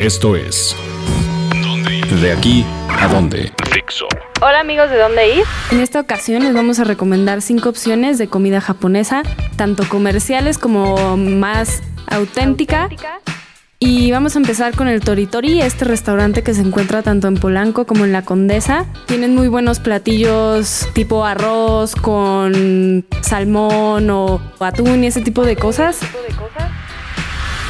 Esto es De aquí a dónde. Fixo. Hola amigos de dónde ir. En esta ocasión les vamos a recomendar cinco opciones de comida japonesa, tanto comerciales como más auténtica. Y vamos a empezar con el Toritori, este restaurante que se encuentra tanto en Polanco como en La Condesa. Tienen muy buenos platillos tipo arroz con salmón o atún y ese tipo de cosas.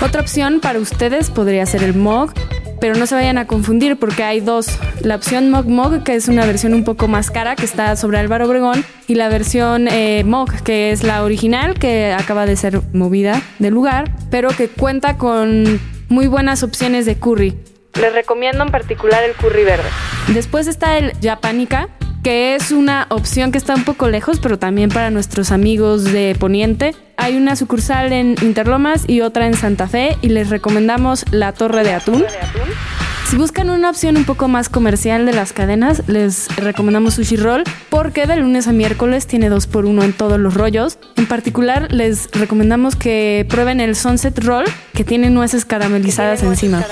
Otra opción para ustedes podría ser el Mog, pero no se vayan a confundir porque hay dos. La opción Mog Mog, que es una versión un poco más cara, que está sobre Álvaro Obregón, y la versión eh, Mog, que es la original, que acaba de ser movida del lugar, pero que cuenta con muy buenas opciones de curry. Les recomiendo en particular el curry verde. Después está el Japanica, que es una opción que está un poco lejos, pero también para nuestros amigos de Poniente. Hay una sucursal en Interlomas y otra en Santa Fe y les recomendamos la Torre de Atún. Si buscan una opción un poco más comercial de las cadenas, les recomendamos Sushi Roll porque de lunes a miércoles tiene 2 por 1 en todos los rollos. En particular, les recomendamos que prueben el Sunset Roll que tiene nueces caramelizadas encima.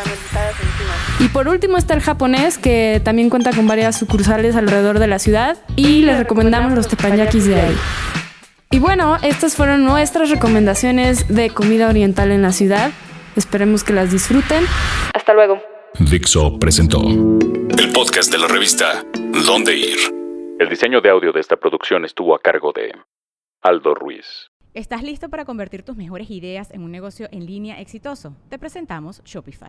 Y por último está el japonés que también cuenta con varias sucursales alrededor de la ciudad y les recomendamos los teppanyakis de ahí. Y bueno, estas fueron nuestras recomendaciones de comida oriental en la ciudad. Esperemos que las disfruten. Hasta luego. Dixo presentó el podcast de la revista Dónde Ir. El diseño de audio de esta producción estuvo a cargo de Aldo Ruiz. ¿Estás listo para convertir tus mejores ideas en un negocio en línea exitoso? Te presentamos Shopify.